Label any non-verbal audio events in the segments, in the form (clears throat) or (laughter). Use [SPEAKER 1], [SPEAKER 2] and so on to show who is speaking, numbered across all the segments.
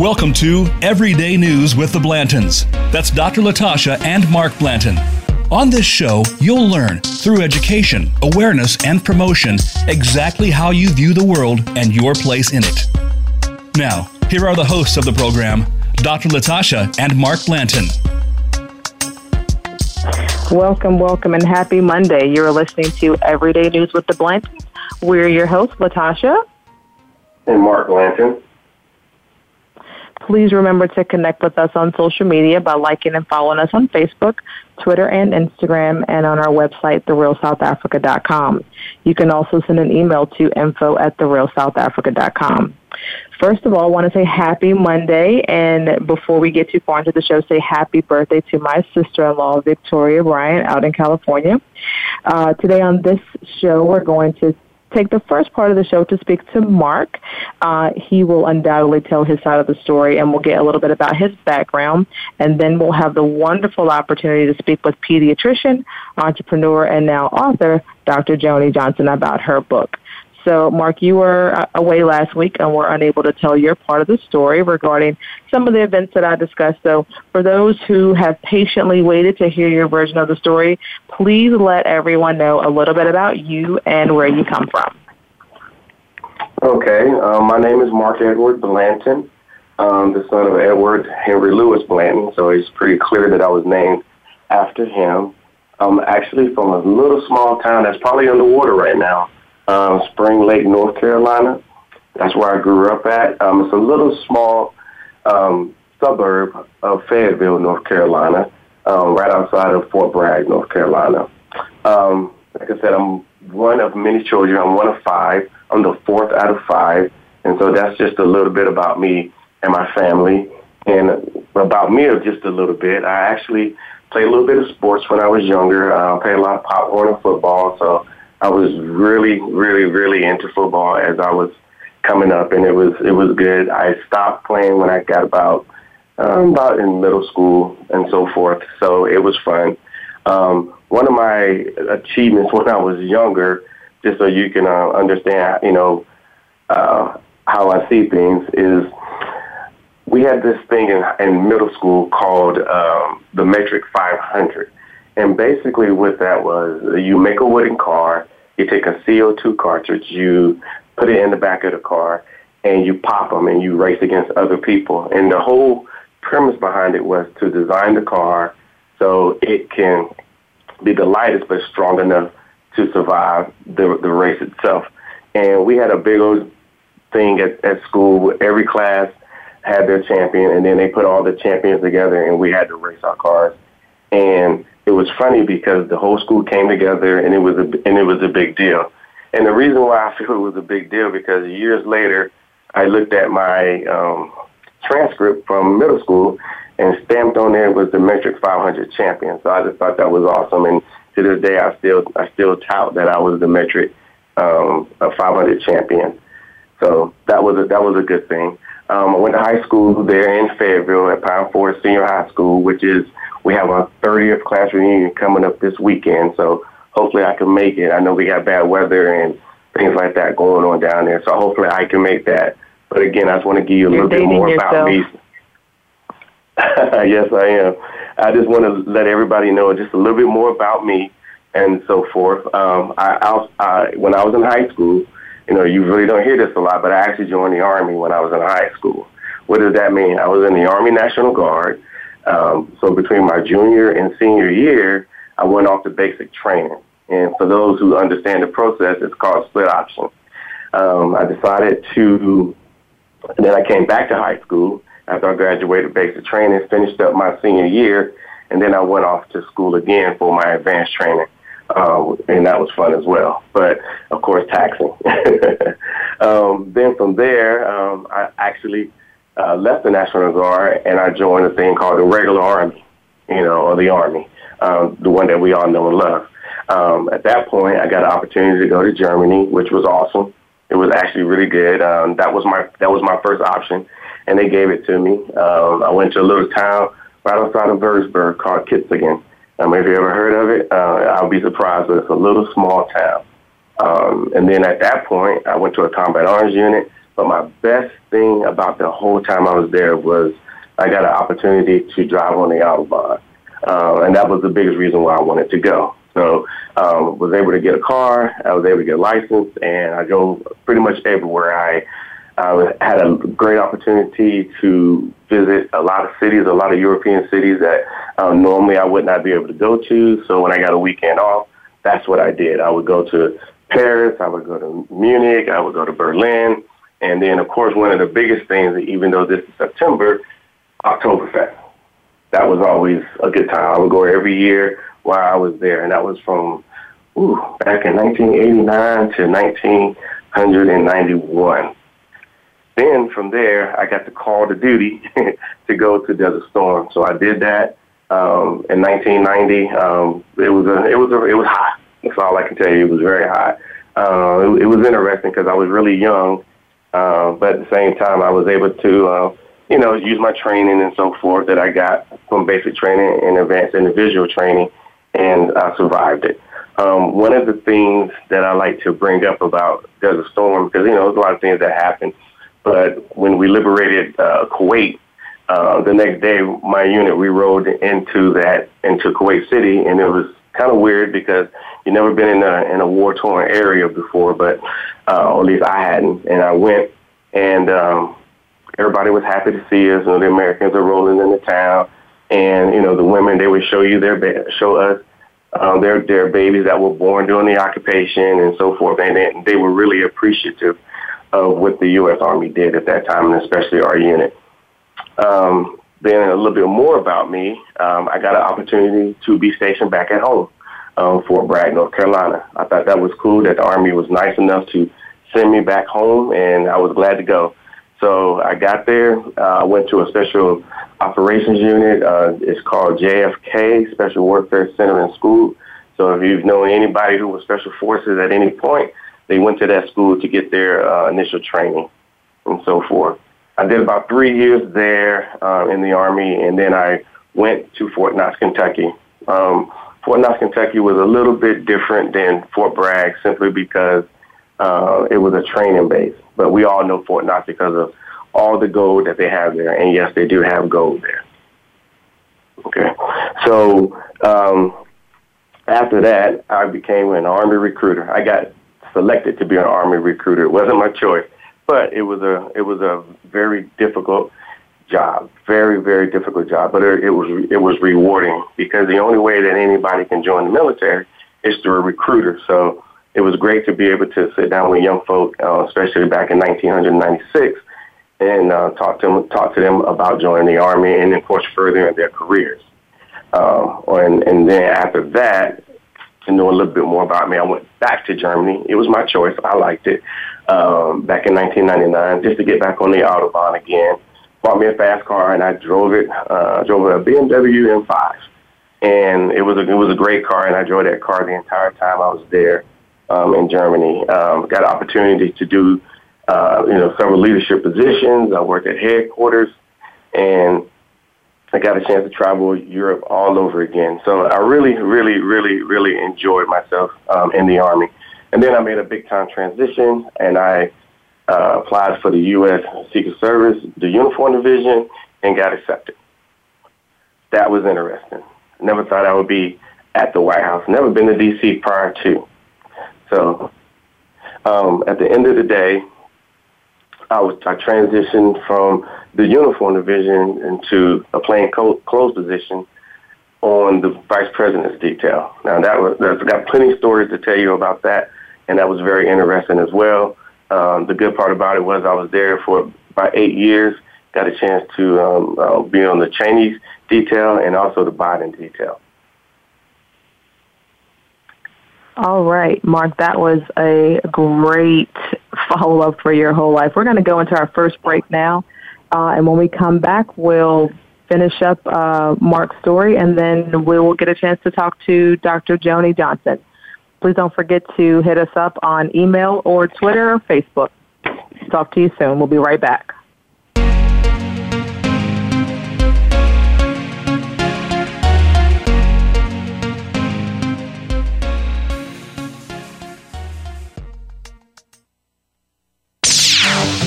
[SPEAKER 1] Welcome to Everyday News with the Blantons. That's Dr. Latasha and Mark Blanton. On this show, you'll learn through education, awareness, and promotion exactly how you view the world and your place in it. Now, here are the hosts of the program, Dr. Latasha and Mark Blanton.
[SPEAKER 2] Welcome, welcome, and happy Monday. You're listening to Everyday News with the Blantons. We're your hosts, Latasha.
[SPEAKER 3] And Mark Blanton.
[SPEAKER 2] Please remember to connect with us on social media by liking and following us on Facebook, Twitter, and Instagram, and on our website, therealsouthafrica.com. You can also send an email to info at therealsouthafrica.com. First of all, I want to say happy Monday, and before we get too far into the show, say happy birthday to my sister-in-law, Victoria Bryant, out in California. Uh, today on this show, we're going to take the first part of the show to speak to Mark. Uh, he will undoubtedly tell his side of the story and we'll get a little bit about his background. And then we'll have the wonderful opportunity to speak with pediatrician, entrepreneur, and now author, Dr. Joni Johnson, about her book. So, Mark, you were uh, away last week and were unable to tell your part of the story regarding some of the events that I discussed. So, for those who have patiently waited to hear your version of the story, please let everyone know a little bit about you and where you come from.
[SPEAKER 3] Okay, uh, my name is Mark Edward Blanton, um, the son of Edward Henry Lewis Blanton, so it's pretty clear that I was named after him. I'm actually from a little small town that's probably underwater right now um, Spring Lake, North Carolina. That's where I grew up at. Um, it's a little small um, suburb of Fayetteville, North Carolina, um, right outside of Fort Bragg, North Carolina. Um, like I said, I'm one of many children. I'm one of five. I'm the fourth out of five. And so that's just a little bit about me and my family. And about me, just a little bit. I actually played a little bit of sports when I was younger. I uh, played a lot of Pop Warner football. So I was really, really, really into football as I was coming up, and it was it was good. I stopped playing when I got about um, about in middle school and so forth. So it was fun. Um, one of my achievements when I was younger, just so you can uh, understand, you know, uh, how I see things, is we had this thing in, in middle school called um, the metric 500. And basically what that was, you make a wooden car, you take a CO2 cartridge, you put it in the back of the car, and you pop them and you race against other people. And the whole premise behind it was to design the car so it can be the lightest but strong enough to survive the, the race itself. And we had a big old thing at, at school. where Every class had their champion, and then they put all the champions together, and we had to race our cars. And it was funny because the whole school came together and it was a and it was a big deal. And the reason why I (laughs) feel it was a big deal because years later, I looked at my um, transcript from middle school and stamped on there was the metric 500 champion. So I just thought that was awesome. And to this day, I still I still tout that I was the metric um, 500 champion. So that was a, that was a good thing. Um, I went to high school there in Fayetteville at Pine Forest Senior High School, which is we have a 30th class reunion coming up this weekend, so hopefully I can make it. I know we got bad weather and things like that going on down there, so hopefully I can make that. But again, I just want to give you a
[SPEAKER 2] You're
[SPEAKER 3] little bit more
[SPEAKER 2] yourself.
[SPEAKER 3] about me. (laughs) yes, I am. I just want to let everybody know just a little bit more about me and so forth. Um, I, I, I, when I was in high school, you know, you really don't hear this a lot, but I actually joined the Army when I was in high school. What does that mean? I was in the Army National Guard. Um, so between my junior and senior year, I went off to basic training. And for those who understand the process, it's called split option. Um, I decided to, then I came back to high school after I graduated basic training, finished up my senior year, and then I went off to school again for my advanced training. Uh, and that was fun as well, but of course taxing. (laughs) um, then from there, um, I actually uh, left the National Guard and I joined a thing called the regular Army, you know, or the Army, um, the one that we all know and love. Um, at that point, I got an opportunity to go to Germany, which was awesome. It was actually really good. Um, that was my that was my first option, and they gave it to me. Um, I went to a little town right outside of Würzburg called Kitzingen. Um, if you ever heard of it, uh, I'll be surprised, but it's a little small town. Um, and then at that point, I went to a combat arms unit But my best thing about the whole time I was there was I got an opportunity to drive on the Autobahn. Uh, and that was the biggest reason why I wanted to go. So um, was able to get a car. I was able to get a license, and I drove pretty much everywhere. I uh, had a great opportunity to visit a lot of cities, a lot of European cities that um, normally I would not be able to go to. So when I got a weekend off, that's what I did. I would go to Paris, I would go to Munich, I would go to Berlin, and then of course one of the biggest things, even though this is September, Oktoberfest. That was always a good time. I would go every year while I was there, and that was from ooh, back in 1989 to 1991. Then from there, I got the call to duty (laughs) to go to Desert Storm. So I did that um, in 1990. Um, it was a, it was a, it was hot. That's all I can tell you. It was very hot. Uh, it, it was interesting because I was really young, uh, but at the same time, I was able to, uh, you know, use my training and so forth that I got from basic training and advanced individual training, and I survived it. Um, one of the things that I like to bring up about Desert Storm, because you know, there's a lot of things that happen, but when we liberated uh, Kuwait, uh, the next day, my unit we rode into that into Kuwait City, and it was kind of weird because you've never been in a in a war torn area before, but uh, or at least I hadn't, and I went, and um, everybody was happy to see us. You know, the Americans are rolling in the town, and you know the women they would show you their ba- show us um, their their babies that were born during the occupation and so forth, and they, they were really appreciative of what the U.S. Army did at that time, and especially our unit. Um, then a little bit more about me, um, I got an opportunity to be stationed back at home, um, Fort Bragg, North Carolina. I thought that was cool that the Army was nice enough to send me back home, and I was glad to go. So I got there. I uh, went to a special operations unit. Uh, it's called JFK, Special Warfare Center and School. So if you've known anybody who was special forces at any point, they went to that school to get their uh, initial training and so forth. I did about three years there uh, in the Army, and then I went to Fort Knox, Kentucky. Um, Fort Knox, Kentucky was a little bit different than Fort Bragg simply because uh, it was a training base. But we all know Fort Knox because of all the gold that they have there, and yes, they do have gold there. Okay, so um, after that, I became an Army recruiter. I got selected to be an Army recruiter. It wasn't my choice but it was a it was a very difficult job, very very difficult job. But it, it was it was rewarding because the only way that anybody can join the military is through a recruiter. So it was great to be able to sit down with young folk, uh, especially back in 1996, and uh, talk to them talk to them about joining the army and of course furthering their careers. Um, and and then after that, to know a little bit more about me, I went back to Germany. It was my choice. I liked it um, back in 1999 just to get back on the Autobahn again. Bought me a fast car and I drove it. Uh, drove a BMW M5, and it was a, it was a great car, and I drove that car the entire time I was there um, in Germany. Um, got opportunity to do uh, you know several leadership positions. I worked at headquarters, and I got a chance to travel Europe all over again. So I really, really, really, really enjoyed myself um, in the Army. And then I made a big time transition and I uh, applied for the U.S. Secret Service, the Uniform Division, and got accepted. That was interesting. Never thought I would be at the White House. Never been to D.C. prior to. So um, at the end of the day, I was I transitioned from the uniform division into a plain clothes position on the vice president's detail. Now that was I've got plenty of stories to tell you about that, and that was very interesting as well. Um, the good part about it was I was there for about eight years. Got a chance to um, uh, be on the Cheney detail and also the Biden detail.
[SPEAKER 2] All right, Mark, that was a great (laughs) follow up for your whole life. We're going to go into our first break now. Uh, and when we come back, we'll finish up uh, Mark's story and then we will get a chance to talk to Dr. Joni Johnson. Please don't forget to hit us up on email or Twitter or Facebook. Talk to you soon. We'll be right back.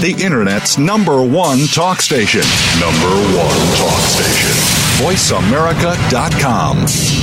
[SPEAKER 4] the Internet's number one talk station. Number one talk station. VoiceAmerica.com.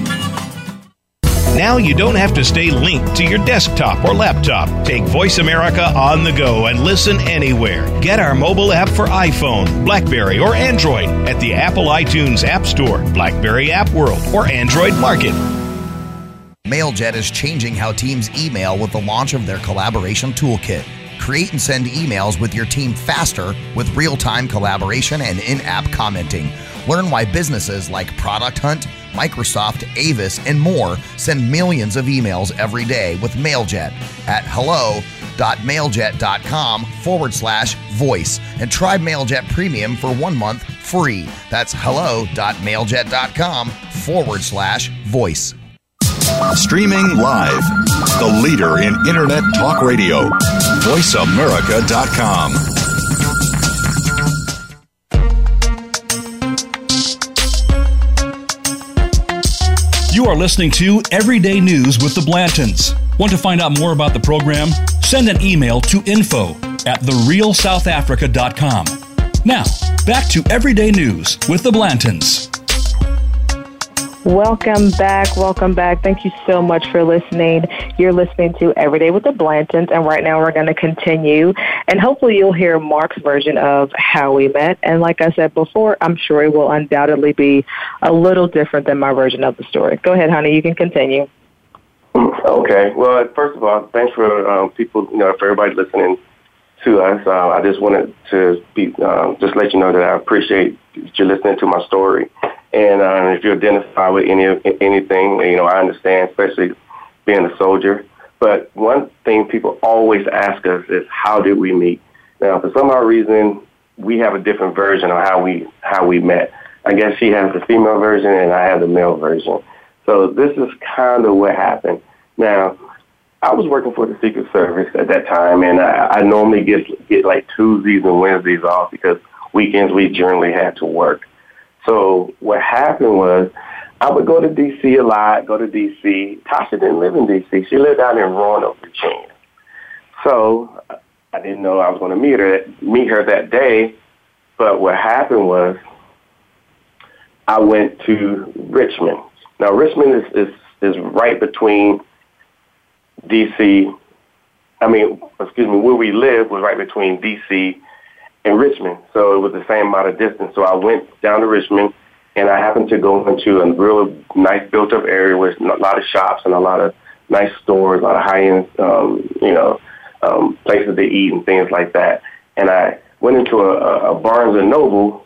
[SPEAKER 5] Now you don't have to stay linked to your desktop or laptop. Take Voice America on the go and listen anywhere. Get our mobile app for iPhone, Blackberry, or Android at the Apple iTunes App Store, Blackberry App World, or Android Market.
[SPEAKER 6] MailJet is changing how teams email with the launch of their collaboration toolkit. Create and send emails with your team faster with real time collaboration and in app commenting. Learn why businesses like Product Hunt, Microsoft, Avis, and more send millions of emails every day with MailJet at hello.mailjet.com forward slash voice and try MailJet Premium for one month free. That's hello.mailjet.com forward slash voice.
[SPEAKER 4] Streaming live, the leader in Internet Talk Radio, voiceamerica.com.
[SPEAKER 1] You are listening to Everyday News with the Blantons. Want to find out more about the program? Send an email to info at therealsouthafrica.com. Now, back to Everyday News with the Blantons.
[SPEAKER 2] Welcome back. Welcome back. Thank you so much for listening. You're listening to Everyday with the Blantons, and right now we're going to continue. And hopefully, you'll hear Mark's version of how we met. And like I said before, I'm sure it will undoubtedly be a little different than my version of the story. Go ahead, honey. You can continue.
[SPEAKER 3] Okay. Well, first of all, thanks for um, people, you know, for everybody listening to us. Uh, I just wanted to be, um, just let you know that I appreciate you listening to my story. And uh, if you identify with any anything, you know, I understand, especially being a soldier. But one thing people always ask us is, how did we meet? Now, for some odd reason, we have a different version of how we how we met. I guess she has the female version and I have the male version. So this is kind of what happened. Now, I was working for the Secret Service at that time, and I, I normally get get like Tuesdays and Wednesdays off because weekends we generally had to work. So what happened was I would go to D.C. a lot, go to D.C. Tasha didn't live in D.C. She lived out in Roanoke, Virginia. So I didn't know I was going to meet her meet her that day. But what happened was I went to Richmond. Now Richmond is is, is right between D.C. I mean, excuse me, where we live was right between D.C in Richmond. So it was the same amount of distance. So I went down to Richmond and I happened to go into a real nice built up area with a lot of shops and a lot of nice stores, a lot of high end, um, you know, um, places to eat and things like that. And I went into a, a Barnes and Noble.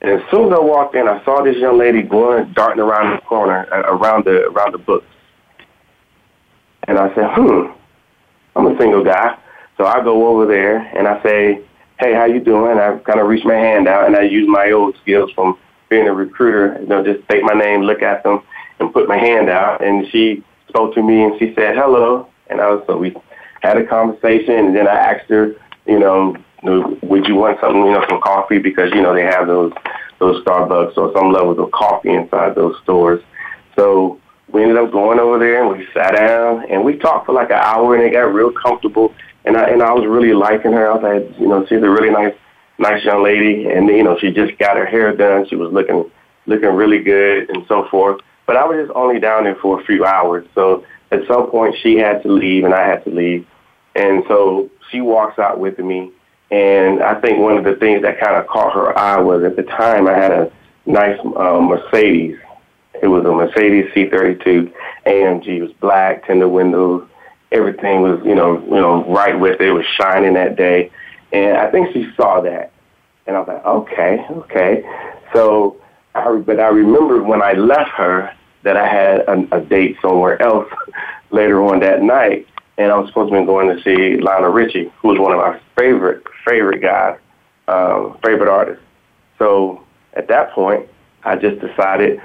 [SPEAKER 3] And as soon as I walked in, I saw this young lady going, darting around the corner, uh, around the around the books. And I said, "Hmm, I'm a single guy." So I go over there and I say, hey, how you doing? I kind of reached my hand out and I used my old skills from being a recruiter, you know, just take my name, look at them, and put my hand out. And she spoke to me and she said, hello. And I was, so we had a conversation and then I asked her, you know, would you want something, you know, some coffee? Because, you know, they have those, those Starbucks or some levels of coffee inside those stores. So we ended up going over there and we sat down and we talked for like an hour and it got real comfortable and I and I was really liking her. I was like, you know, she's a really nice, nice young lady, and you know, she just got her hair done. She was looking looking really good and so forth. But I was just only down there for a few hours. So at some point she had to leave and I had to leave. And so she walks out with me. And I think one of the things that kind of caught her eye was at the time I had a nice uh, Mercedes. It was a Mercedes C32 AMG. It was black, tender windows. Everything was, you know, you know, right with it. It was shining that day. And I think she saw that. And I was like, okay, okay. So, I, but I remembered when I left her that I had a, a date somewhere else (laughs) later on that night, and I was supposed to be going to see Lionel Richie, who was one of my favorite favorite guys, um, favorite artists. So at that point, I just decided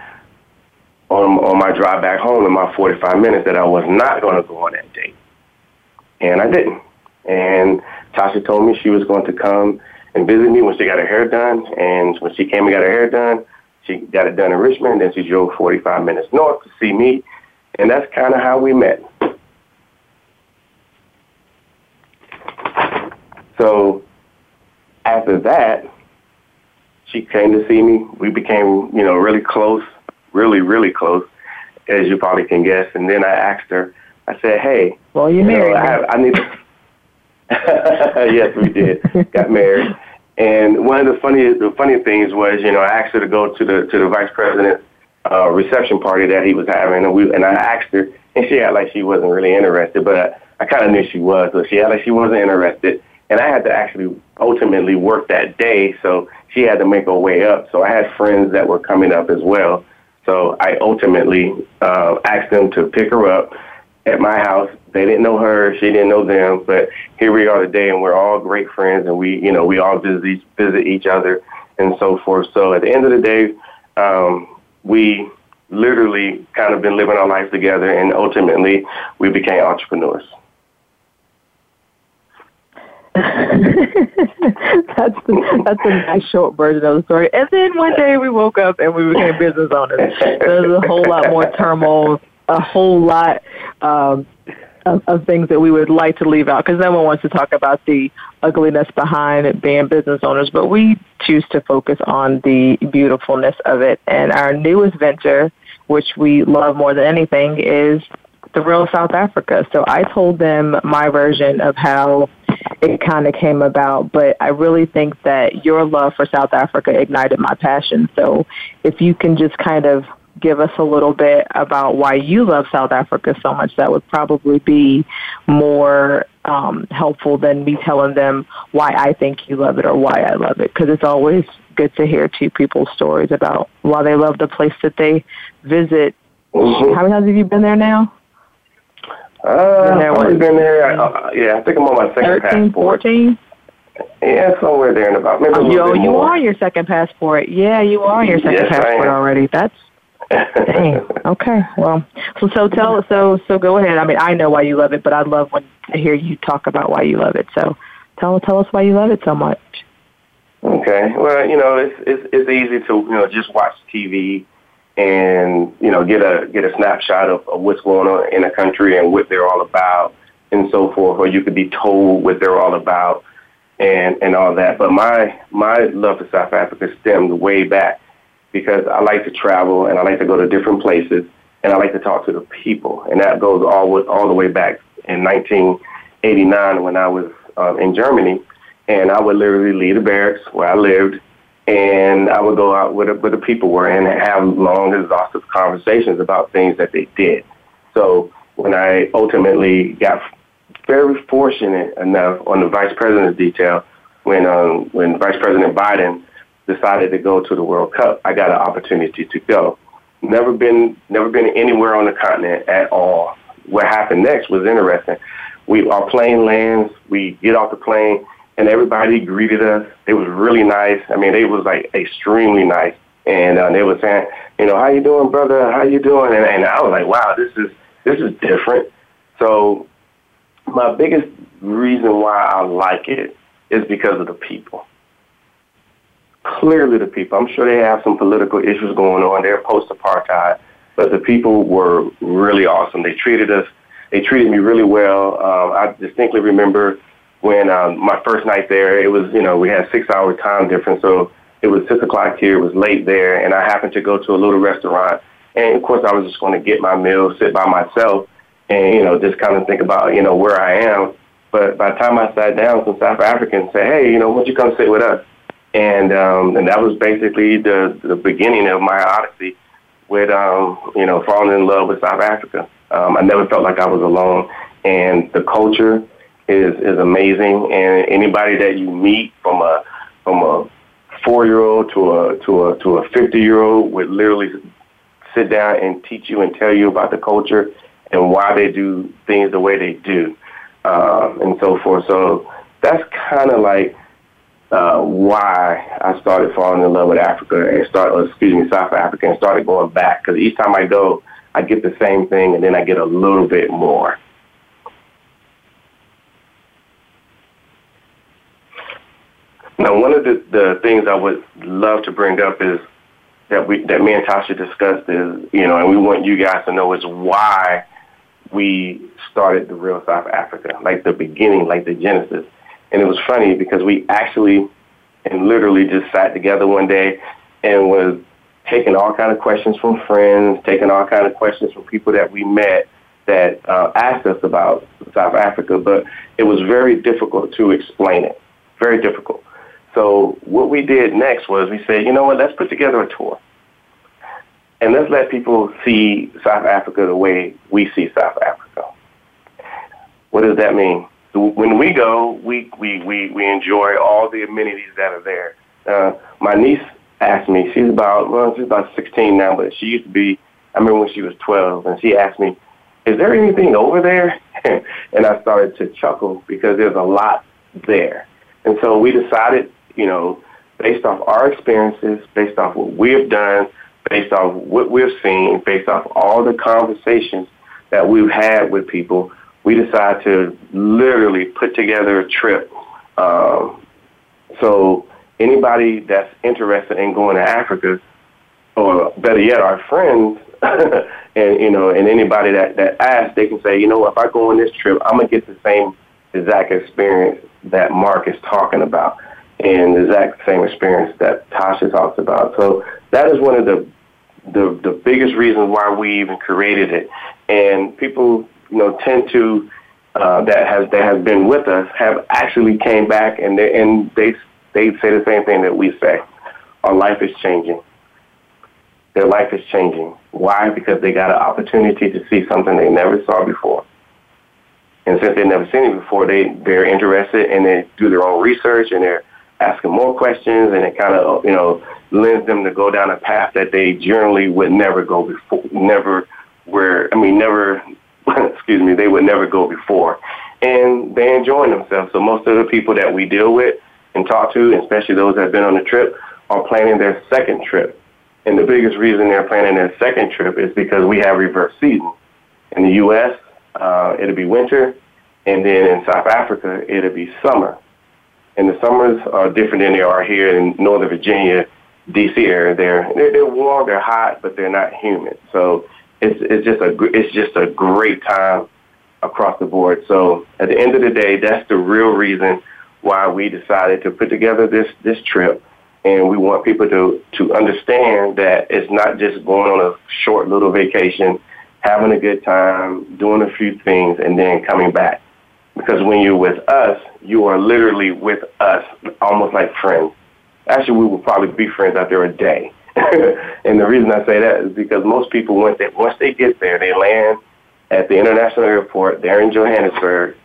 [SPEAKER 3] on on my drive back home in my 45 minutes that I was not going to go on that date, and I didn't. And Tasha told me she was going to come and visit me when she got her hair done, and when she came and got her hair done, she got it done in Richmond, then she drove 45 minutes north to see me, and that's kind of how we met. So after that, she came to see me. We became, you know, really close, really, really close, as you probably can guess. And then I asked her, I said, "Hey,
[SPEAKER 2] well, you,
[SPEAKER 3] you
[SPEAKER 2] married.
[SPEAKER 3] Know, I, have, I need." To... (laughs) yes, we did. Got married. And one of the funny the funny things was, you know, I asked her to go to the to the vice president's uh, reception party that he was having, and we and I asked her, and she had like she wasn't really interested, but I, I kind of knew she was, but she had like she wasn't interested, and I had to actually ultimately work that day, so she had to make her way up. So I had friends that were coming up as well, so I ultimately uh, asked them to pick her up at my house. They didn't know her, she didn't know them, but here we are today, and we're all great friends, and we, you know, we all visit visit each other and so forth. So at the end of the day, um, we literally kind of been living our life together, and ultimately we became entrepreneurs. (laughs)
[SPEAKER 2] that's the, that's a nice short version of the story. And then one day we woke up and we became business owners. There's a whole lot more turmoil a whole lot um, of, of things that we would like to leave out because no one wants to talk about the ugliness behind being business owners, but we choose to focus on the beautifulness of it. And our newest venture, which we love more than anything, is the real South Africa. So I told them my version of how it kind of came about, but I really think that your love for South Africa ignited my passion. So if you can just kind of give us a little bit about why you love South Africa so much, that would probably be more um, helpful than me telling them why I think you love it or why I love it. Because it's always good to hear two people's stories about why they love the place that they visit. Mm-hmm. How many times have you been there now?
[SPEAKER 3] Uh, been there, I've been there. Uh, yeah, I think I'm on my second 13, passport. 14? Yeah, somewhere there in about maybe little
[SPEAKER 2] Yo, you are your second passport. Yeah, you are your second
[SPEAKER 3] yes,
[SPEAKER 2] passport already. That's Dang. Okay. Well, so so tell so so go ahead. I mean, I know why you love it, but I'd love when to hear you talk about why you love it. So tell tell us why you love it so much.
[SPEAKER 3] Okay. Well, you know, it's it's it's easy to you know just watch TV and you know get a get a snapshot of, of what's going on in a country and what they're all about and so forth, or you could be told what they're all about and and all that. But my my love for South Africa stemmed way back because I like to travel and I like to go to different places and I like to talk to the people. And that goes all with, all the way back in 1989 when I was um, in Germany. And I would literally leave the barracks where I lived and I would go out where the, where the people were and have long, exhaustive conversations about things that they did. So when I ultimately got very fortunate enough on the vice president's detail, when um, when Vice President Biden decided to go to the World Cup, I got an opportunity to go. Never been, never been anywhere on the continent at all. What happened next was interesting. We our plane lands, we get off the plane, and everybody greeted us. It was really nice. I mean, it was like extremely nice, and uh, they were saying, you know, how you doing, brother? How you doing? And, and I was like, wow, this is this is different. So my biggest reason why I like it is because of the people clearly the people. I'm sure they have some political issues going on. They're post-apartheid, but the people were really awesome. They treated us. They treated me really well. Um, I distinctly remember when um, my first night there. It was you know we had six hour time difference, so it was six o'clock here. It was late there, and I happened to go to a little restaurant And of course, I was just going to get my meal, sit by myself, and you know, just kind of think about you know where I am. But by the time I sat down, some South Africans said, "Hey, you know, why don't you come sit with us?" And um, and that was basically the the beginning of my odyssey with um, you know falling in love with South Africa. Um, I never felt like I was alone, and the culture is is amazing. And anybody that you meet from a from a four year old to a to a to a fifty year old would literally sit down and teach you and tell you about the culture and why they do things the way they do, um, and so forth. So that's kind of like uh, why I started falling in love with Africa and start, excuse me, South Africa and started going back. Because each time I go, I get the same thing, and then I get a little bit more. Now, one of the, the things I would love to bring up is that we that me and Tasha discussed is you know, and we want you guys to know is why we started the Real South Africa, like the beginning, like the genesis. And it was funny because we actually and literally just sat together one day and was taking all kind of questions from friends, taking all kind of questions from people that we met that uh, asked us about South Africa, but it was very difficult to explain it. Very difficult. So what we did next was we said, you know what, let's put together a tour. And let's let people see South Africa the way we see South Africa. What does that mean? When we go, we, we, we, we enjoy all the amenities that are there. Uh, my niece asked me, she's about, well, she's about 16 now, but she used to be, I remember when she was 12, and she asked me, is there anything over there? (laughs) and I started to chuckle because there's a lot there. And so we decided, you know, based off our experiences, based off what we have done, based off what we've seen, based off all the conversations that we've had with people, we decided to literally put together a trip. Um, so anybody that's interested in going to Africa, or better yet, our friends, (laughs) and you know, and anybody that that asks, they can say, you know, if I go on this trip, I'm gonna get the same exact experience that Mark is talking about, and the exact same experience that Tasha talks about. So that is one of the the the biggest reasons why we even created it. And people you know, tend to uh, that has that has been with us have actually came back and they and they they say the same thing that we say. Our life is changing. Their life is changing. Why? Because they got an opportunity to see something they never saw before. And since they've never seen it before, they they're interested and they do their own research and they're asking more questions and it kind of you know lends them to go down a path that they generally would never go before, never where I mean never (laughs) excuse me, they would never go before. And they're enjoying themselves. So most of the people that we deal with and talk to, especially those that have been on the trip, are planning their second trip. And the biggest reason they're planning their second trip is because we have reverse season. In the U.S., uh, it'll be winter, and then in South Africa, it'll be summer. And the summers are different than they are here in Northern Virginia, D.C. area. They're, they're, they're warm, they're hot, but they're not humid. So it's it's just a it's just a great time across the board. So at the end of the day, that's the real reason why we decided to put together this this trip, and we want people to to understand that it's not just going on a short little vacation, having a good time, doing a few things, and then coming back. Because when you're with us, you are literally with us, almost like friends. Actually, we will probably be friends out after a day. (laughs) and the reason I say that is because most people, once they, once they get there, they land at the international airport there in Johannesburg.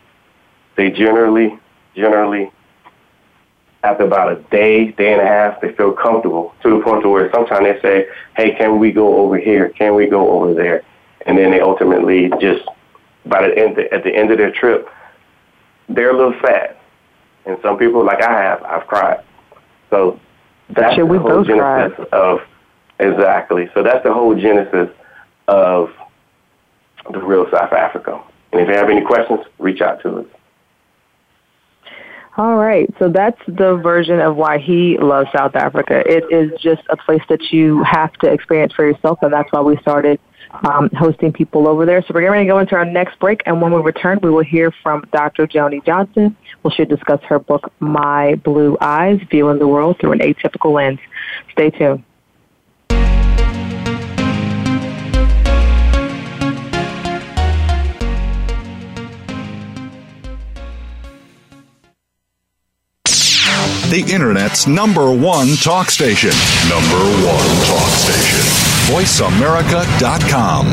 [SPEAKER 3] They generally, generally, after about a day, day and a half, they feel comfortable to the point to where sometimes they say, "Hey, can we go over here? Can we go over there?" And then they ultimately just, by the end, at the end of their trip, they're a little sad. And some people, like I have, I've cried. So that's
[SPEAKER 2] sure,
[SPEAKER 3] the whole genesis cried. of exactly. So that's the whole genesis of the real South Africa. And if you have any questions, reach out to us.
[SPEAKER 2] All right, so that's the version of why he loves South Africa. It is just a place that you have to experience for yourself, and that's why we started um, hosting people over there. So we're getting ready to go into our next break, and when we return, we will hear from Dr. Joni Johnson. Well, she'll discuss her book, My Blue Eyes, Viewing the World Through an Atypical Lens. Stay tuned.
[SPEAKER 4] the Internet's number one talk station. Number one talk station. VoiceAmerica.com.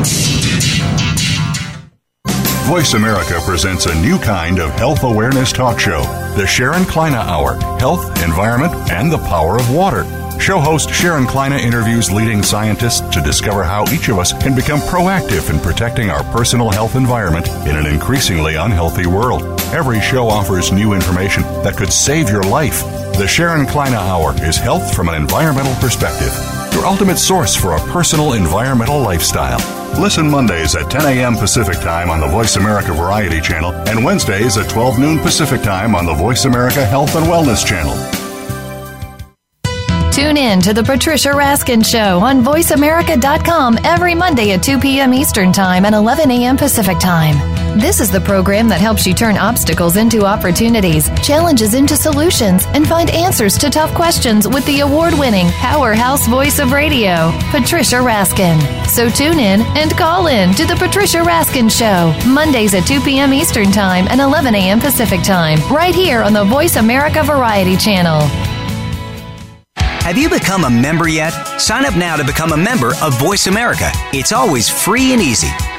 [SPEAKER 4] Voice America presents a new kind of health awareness talk show, the Sharon Kleyne Hour Health, Environment, and the Power of Water. Show host Sharon Kleyne interviews leading scientists to discover how each of us can become proactive in protecting our personal health environment in an increasingly unhealthy world. Every show offers new information that could save your life. The Sharon Kleyne Hour is health from an environmental perspective, your ultimate source for a personal environmental lifestyle. Listen Mondays at 10 a.m. Pacific Time on the Voice America Variety Channel and Wednesdays at 12 noon Pacific Time on the Voice America Health and Wellness Channel.
[SPEAKER 7] Tune in to the Patricia Raskin Show on VoiceAmerica.com every Monday at 2 p.m. Eastern Time and 11 a.m. Pacific Time. This is the program that helps you turn obstacles into opportunities, challenges into solutions, and find answers to tough questions with the award winning powerhouse voice of radio, Patricia Raskin. So tune in and call in to the Patricia Raskin Show, Mondays at 2 p.m. Eastern Time and 11 a.m. Pacific Time, right here on the Voice America Variety Channel.
[SPEAKER 8] Have you become a member yet? Sign up now to become a member of Voice America. It's always free and easy.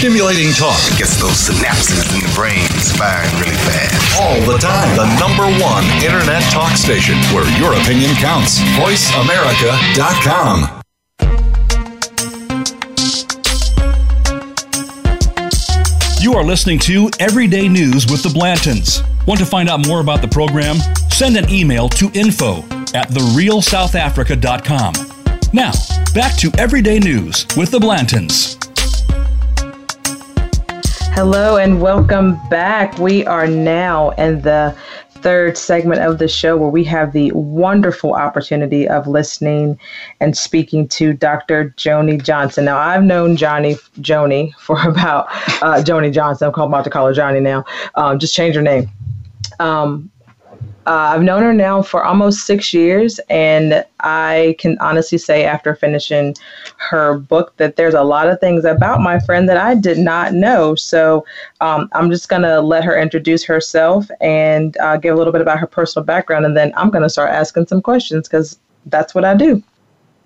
[SPEAKER 4] Stimulating talk
[SPEAKER 9] gets those synapses in the brain firing really fast.
[SPEAKER 4] all the time. The number one internet talk station where your opinion counts. VoiceAmerica.com.
[SPEAKER 1] You are listening to Everyday News with the Blantons. Want to find out more about the program? Send an email to info at therealsouthafrica.com. Now, back to Everyday News with the Blantons.
[SPEAKER 2] Hello and welcome back. We are now in the third segment of the show where we have the wonderful opportunity of listening and speaking to Dr. Joni Johnson. Now, I've known Johnny Joni for (laughs) about uh, Joni Johnson. I'm about to call her Johnny now. Um, just change her name. Um, uh, I've known her now for almost six years, and I can honestly say, after finishing her book, that there's a lot of things about my friend that I did not know. So um, I'm just going to let her introduce herself and uh, give a little bit about her personal background, and then I'm going to start asking some questions because that's what I do.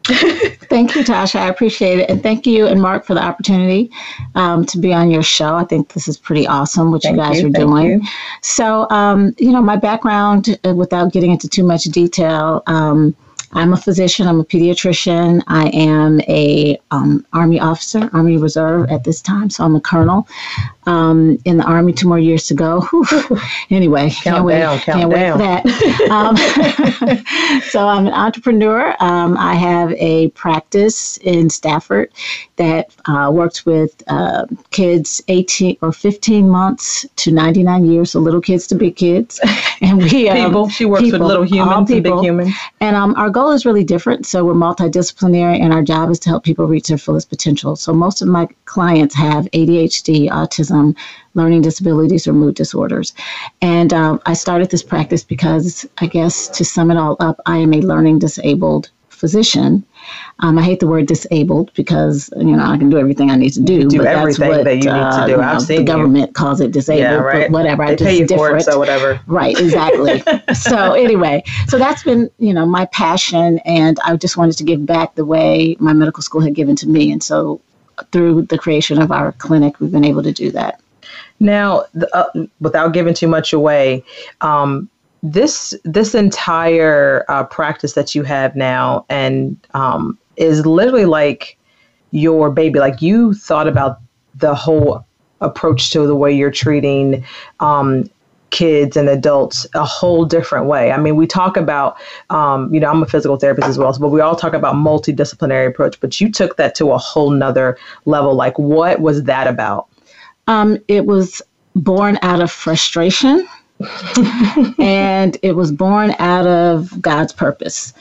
[SPEAKER 10] Thank you, Tasha. I appreciate it. And thank you and Mark for the opportunity um, to be on your show. I think this is pretty awesome what
[SPEAKER 2] Thank
[SPEAKER 10] you guys
[SPEAKER 2] you,
[SPEAKER 10] are doing.
[SPEAKER 2] you.
[SPEAKER 10] So, um, you know, my background, uh, without getting into too much detail, um, I'm a physician. I'm a pediatrician. I am a um, Army officer, Army Reserve at this time. So I'm a colonel um, in the Army. Two more years to go. Whew. (laughs) anyway,
[SPEAKER 2] Count
[SPEAKER 10] can't wait,
[SPEAKER 2] down, count
[SPEAKER 10] can't wait for that. um, (laughs) so I'm an entrepreneur. Um, I have a practice in Stafford that uh, works with uh, kids 18 or 15 months to 99 years, so little kids to big kids. (laughs) And we um,
[SPEAKER 2] People. She works with little humans and big humans.
[SPEAKER 10] And um, our goal is really different. So we're multidisciplinary, and our job is to help people reach their fullest potential. So most of my clients have ADHD, autism, learning disabilities, or mood disorders. And um, I started this practice because I guess to sum it all up, I am a learning disabled physician. Um, I hate the word disabled because you know I can do everything I need to do.
[SPEAKER 11] do but everything that's what, that you need to do. Uh, I've
[SPEAKER 10] seen the government
[SPEAKER 11] you.
[SPEAKER 10] calls it disabled, yeah, right. but whatever.
[SPEAKER 11] They
[SPEAKER 10] I just
[SPEAKER 11] pay you
[SPEAKER 10] different.
[SPEAKER 11] for it, so whatever.
[SPEAKER 10] Right, exactly. (laughs) so anyway, so that's been you know my passion, and I just wanted to give back the way my medical school had given to me, and so through the creation of our clinic, we've been able to do that.
[SPEAKER 11] Now, uh, without giving too much away, um, this this entire uh, practice that you have now and um, is literally like your baby. Like you thought about the whole approach to the way you're treating um, kids and adults a whole different way. I mean, we talk about, um, you know, I'm a physical therapist as well, but we all talk about multidisciplinary approach. But you took that to a whole nother level. Like, what was that about?
[SPEAKER 10] Um, it was born out of frustration. (laughs) and it was born out of God's purpose.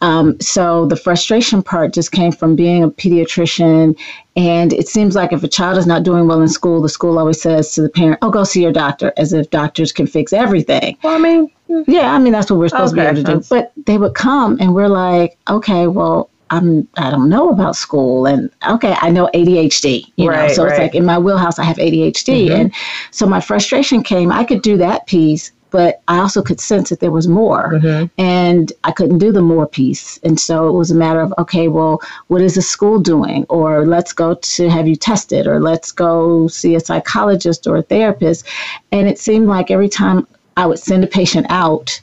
[SPEAKER 10] Um, so the frustration part just came from being a pediatrician. And it seems like if a child is not doing well in school, the school always says to the parent, oh, go see your doctor, as if doctors can fix everything.
[SPEAKER 11] Well, I mean,
[SPEAKER 10] yeah, I mean, that's what we're supposed okay, to be able to do. But they would come and we're like, okay, well, I'm I don't know about school and okay I know ADHD you right, know so right. it's like in my wheelhouse I have ADHD mm-hmm. and so my frustration came I could do that piece but I also could sense that there was more mm-hmm. and I couldn't do the more piece and so it was a matter of okay well what is the school doing or let's go to have you tested or let's go see a psychologist or a therapist and it seemed like every time I would send a patient out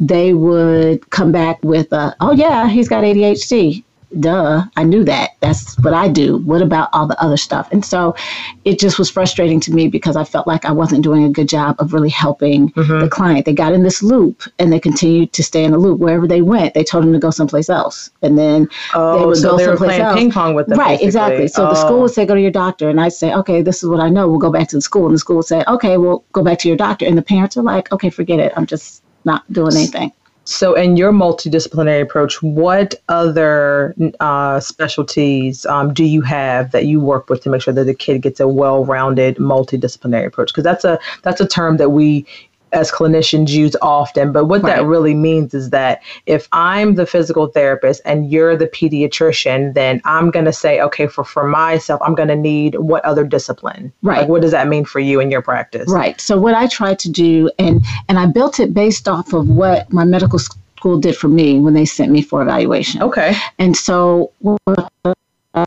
[SPEAKER 10] they would come back with, a, "Oh yeah, he's got ADHD." Duh, I knew that. That's what I do. What about all the other stuff? And so, it just was frustrating to me because I felt like I wasn't doing a good job of really helping mm-hmm. the client. They got in this loop and they continued to stay in the loop. Wherever they went, they told them to go someplace else, and then
[SPEAKER 11] oh,
[SPEAKER 10] they would
[SPEAKER 11] so
[SPEAKER 10] go
[SPEAKER 11] they
[SPEAKER 10] someplace
[SPEAKER 11] else. Ping pong with them,
[SPEAKER 10] right?
[SPEAKER 11] Basically.
[SPEAKER 10] Exactly. So
[SPEAKER 11] oh.
[SPEAKER 10] the school would say, "Go to your doctor," and I'd say, "Okay, this is what I know. We'll go back to the school." And the school would say, "Okay, well, go back to your doctor." And the parents are like, "Okay, forget it. I'm just not doing anything.
[SPEAKER 11] So, in your multidisciplinary approach, what other uh, specialties um, do you have that you work with to make sure that the kid gets a well-rounded multidisciplinary approach? Because that's a that's a term that we as clinicians use often. But what right. that really means is that if I'm the physical therapist and you're the pediatrician, then I'm going to say, okay, for, for myself, I'm going to need what other discipline?
[SPEAKER 10] Right.
[SPEAKER 11] Like, what does that mean for you in your practice?
[SPEAKER 10] Right. So what I try to do, and, and I built it based off of what my medical school did for me when they sent me for evaluation.
[SPEAKER 11] Okay.
[SPEAKER 10] And so what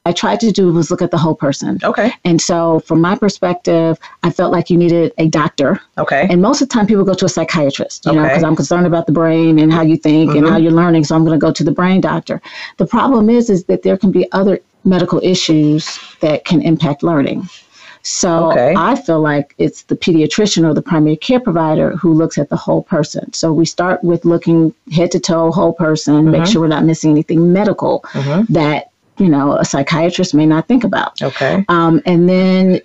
[SPEAKER 10] I tried to do was look at the whole person.
[SPEAKER 11] Okay.
[SPEAKER 10] And so, from my perspective, I felt like you needed a doctor.
[SPEAKER 11] Okay.
[SPEAKER 10] And most of the time, people go to a psychiatrist, you
[SPEAKER 11] okay.
[SPEAKER 10] know, because I'm concerned about the brain and how you think mm-hmm. and how you're learning. So I'm going to go to the brain doctor. The problem is, is that there can be other medical issues that can impact learning. So okay. I feel like it's the pediatrician or the primary care provider who looks at the whole person. So we start with looking head to toe, whole person, mm-hmm. make sure we're not missing anything medical mm-hmm. that you know a psychiatrist may not think about.
[SPEAKER 11] Okay.
[SPEAKER 10] Um, and then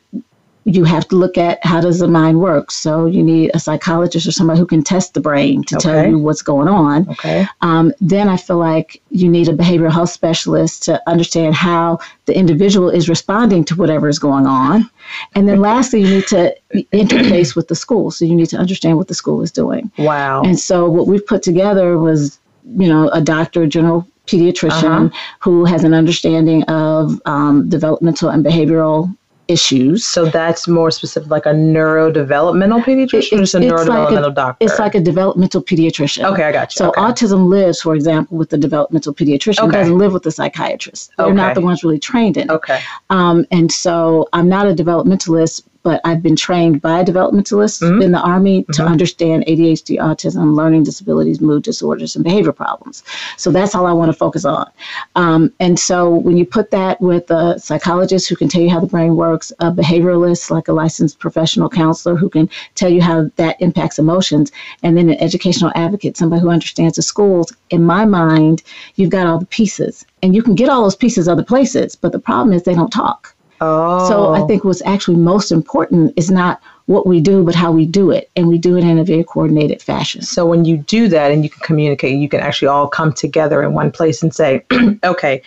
[SPEAKER 10] you have to look at how does the mind work. So you need a psychologist or somebody who can test the brain to okay. tell you what's going on.
[SPEAKER 11] Okay.
[SPEAKER 10] Um, then I feel like you need a behavioral health specialist to understand how the individual is responding to whatever is going on. And then lastly, you need to interface with the school. So you need to understand what the school is doing.
[SPEAKER 11] Wow.
[SPEAKER 10] And so what we've put together was, you know, a doctor, general pediatrician uh-huh. who has an understanding of um, developmental and behavioral issues.
[SPEAKER 11] So that's more specific, like a neurodevelopmental pediatrician, it, or just a neurodevelopmental
[SPEAKER 10] like a,
[SPEAKER 11] doctor.
[SPEAKER 10] It's like a developmental pediatrician.
[SPEAKER 11] Okay, I got you.
[SPEAKER 10] So
[SPEAKER 11] okay.
[SPEAKER 10] autism lives, for example, with the developmental pediatrician. Okay. It doesn't live with the psychiatrist. They're okay. not the ones really trained in.
[SPEAKER 11] Okay.
[SPEAKER 10] Um, and so I'm not a developmentalist, but I've been trained by developmentalists mm-hmm. in the Army to mm-hmm. understand ADHD, autism, learning disabilities, mood disorders, and behavior problems. So that's all I want to focus on. Um, and so when you put that with a psychologist who can tell you how the brain works, a behavioralist like a licensed professional counselor who can tell you how that impacts emotions, and then an educational advocate, somebody who understands the schools, in my mind, you've got all the pieces. And you can get all those pieces other places, but the problem is they don't talk.
[SPEAKER 11] Oh.
[SPEAKER 10] So I oh. think what's actually most important is not what we do, but how we do it. And we do it in a very coordinated fashion.
[SPEAKER 11] So when you do that and you can communicate, you can actually all come together in one place and say, (clears throat) okay,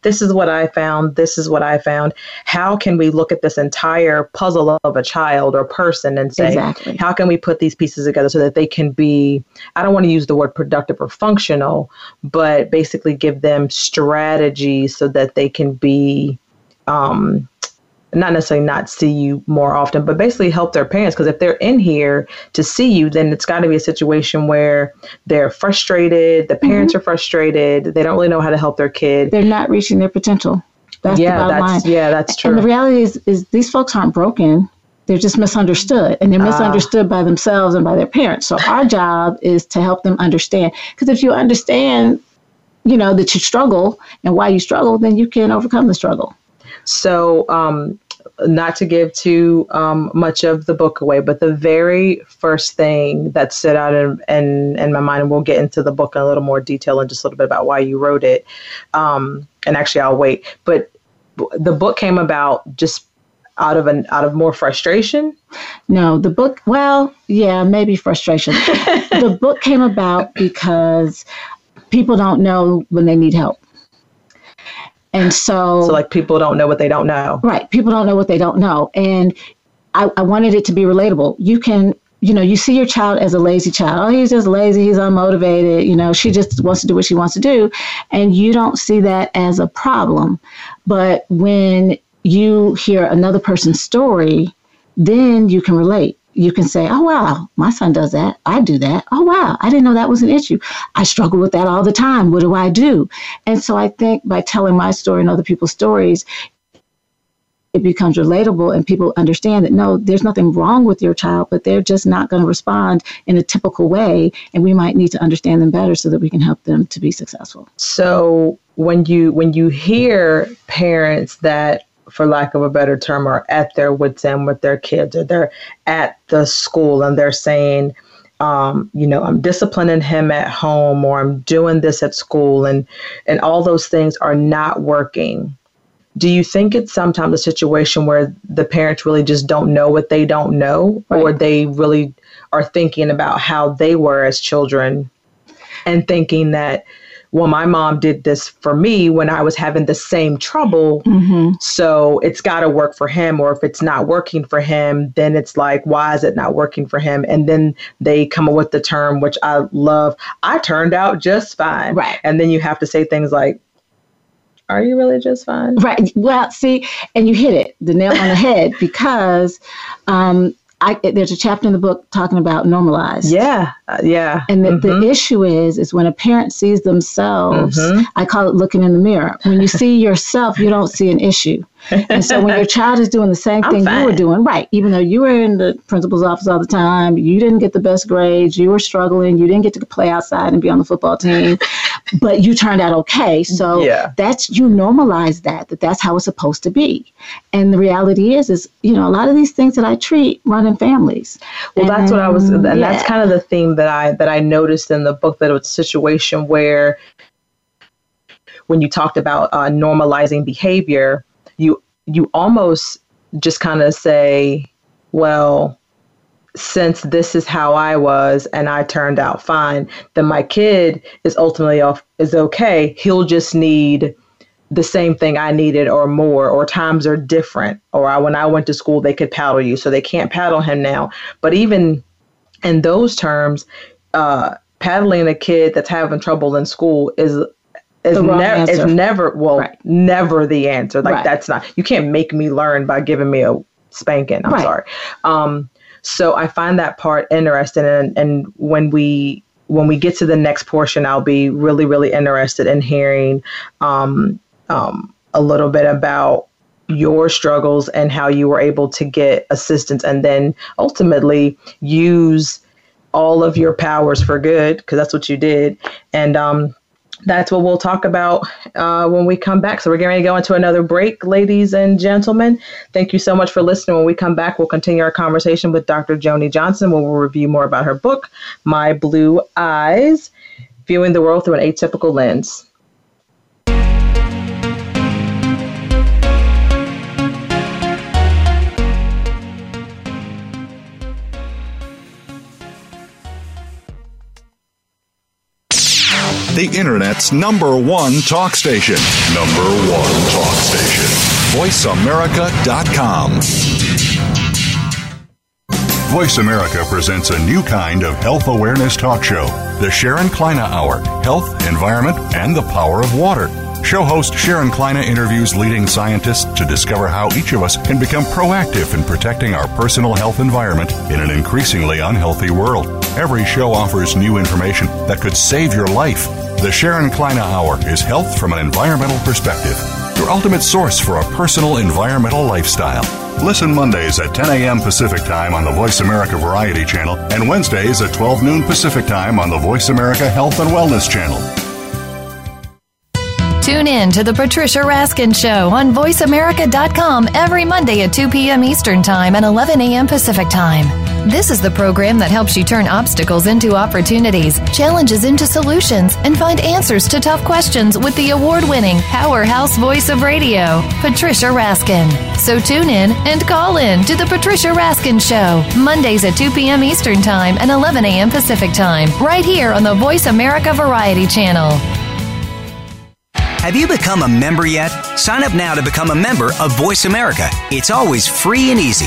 [SPEAKER 11] this is what I found, this is what I found. How can we look at this entire puzzle of a child or person and say,
[SPEAKER 10] Exactly.
[SPEAKER 11] how can we put these pieces together so that they can be, I don't want to use the word productive or functional, but basically give them strategies so that they can be, um, not necessarily not see you more often, but basically help their parents. Because if they're in here to see you, then it's got to be a situation where they're frustrated, the parents are frustrated, they don't really know how to help their kid.
[SPEAKER 10] They're not reaching their potential. That's
[SPEAKER 11] Yeah, that's-
[SPEAKER 10] line.
[SPEAKER 11] yeah, that's true.
[SPEAKER 10] And the reality is, is these folks aren't broken. They're just misunderstood, and they're
[SPEAKER 11] Ah.
[SPEAKER 10] misunderstood by themselves and by their parents. So our job is to help them understand. Because if you understand, you know that you struggle and why you struggle, then you can overcome the struggle.
[SPEAKER 11] So, um, not to give too um, much of the book away, but the very first thing that stood out in, in, in my mind, and we'll get into the book in a little more detail and just a little bit about why you wrote it. Um, and actually, I'll wait. But the book came about just out of an out of more frustration.
[SPEAKER 10] No, the book, well, yeah, maybe frustration. (laughs) the book came about because people don't know when they need help. And so,
[SPEAKER 11] So, like, people don't know what they don't know.
[SPEAKER 10] right, people don't know what they don't know. And I, I wanted it to be relatable. You can, you know, you see your child as a lazy child. Oh, he's just lazy, he's unmotivated, you know, she just wants to do what she wants to do. And you don't see that as a problem. But when you hear another person's story, then you can relate. You can say, oh, wow, my son does that. I do that. Oh, wow, I didn't know that was an issue. I struggle with that all the time. What do I do? And so I think by telling my story and other people's stories, it becomes relatable and people understand that no, there's nothing wrong with your child, but they're just not going to respond in a typical way. And we might need to understand them better so that we can help them to be successful.
[SPEAKER 11] So when you when you hear parents that for lack of a better term are at their wits end with their kids or they're at the school and they're saying um, you know i'm disciplining him at home or i'm doing this at school and and all those things are not working. Do you think it's sometimes a situation where the parents really just don't know what they don't know? Or they really are thinking about how they were as children and thinking that well my mom did this for me when i was having the same trouble. So it's got to work for him or if it's not working for him then it's like why is it not working for him? And then they come up with the term which i love. I turned out just fine.
[SPEAKER 10] Right.
[SPEAKER 11] and then you have to say things like are you really just fine?
[SPEAKER 10] Right. Well, see, and you hit it, the nail on the head, because um, I, there's a chapter in the book talking about normalized.
[SPEAKER 11] yeah uh, yeah
[SPEAKER 10] And the, the issue is, is when a parent sees themselves,
[SPEAKER 11] Mhm.
[SPEAKER 10] I call it looking in the mirror. When you see yourself, you don't see an issue. And so when your (laughs) child is doing the same
[SPEAKER 11] I'm
[SPEAKER 10] thing you were doing, right, even though you were in the principal's office all the time, you didn't get the best grades, you were struggling, you didn't get to play outside and be on the football team, (laughs) but you turned out okay. So
[SPEAKER 11] Yeah.
[SPEAKER 10] that's you normalize that, that that's how it's supposed to be. And the reality is, is, you know, a lot of these things that I treat run in families.
[SPEAKER 11] Well, that's what I was, and
[SPEAKER 10] And,
[SPEAKER 11] that's kind of the theme that I that I noticed in the book that it was a situation where, when you talked about uh, normalizing behavior, you you almost just kind of say, well, since this is how I was and I turned out fine, then my kid is ultimately off is okay. He'll just need the same thing I needed or more, or times are different. Or I, when I went to school, they could paddle you, so they can't paddle him now. But even in those terms, uh, paddling a kid that's having trouble in school is is, never is never well
[SPEAKER 10] Right.
[SPEAKER 11] never the answer. Like
[SPEAKER 10] Right.
[SPEAKER 11] that's not you can't make me learn by giving me a spanking. I'm
[SPEAKER 10] Right.
[SPEAKER 11] sorry. Um, so I find that part interesting, and and when we when we get to the next portion, I'll be really really interested in hearing um, um, a little bit about your struggles and how you were able to get assistance and then ultimately use all of your powers for good because that's what you did and um, that's what we'll talk about uh, when we come back. So we're getting ready to go into another break ladies and gentlemen. Thank you so much for listening. When we come back we'll continue our conversation with dr joni johnson where we'll review more about her book my blue eyes viewing the world through an atypical lens
[SPEAKER 4] the Internet's number one talk station. Number one talk station. VoiceAmerica.com. Voice America presents a new kind of health awareness talk show, the Sharon Kleyne Hour Health, Environment, and the Power of Water. Show host Sharon Kleyne interviews leading scientists to discover how each of us can become proactive in protecting our personal health environment in an increasingly unhealthy world. Every show offers new information that could save your life. The Sharon Kleyne Hour is health from an environmental perspective, your ultimate source for a personal environmental lifestyle. Listen Mondays at 10 a.m. Pacific Time on the Voice America Variety Channel and Wednesdays at 12 noon Pacific Time on the Voice America Health and Wellness Channel.
[SPEAKER 7] Tune in to the Patricia Raskin Show on VoiceAmerica.com every Monday at 2 p.m. Eastern Time and 11 a.m. Pacific Time. This is the program that helps you turn obstacles into opportunities, challenges into solutions, and find answers to tough questions with the award winning powerhouse voice of radio, Patricia Raskin. So tune in and call in to the Patricia Raskin Show, Mondays at 2 p.m. Eastern Time and 11 a.m. Pacific Time, right here on the Voice America Variety Channel.
[SPEAKER 8] Have you become a member yet? Sign up now to become a member of Voice America. It's always free and easy.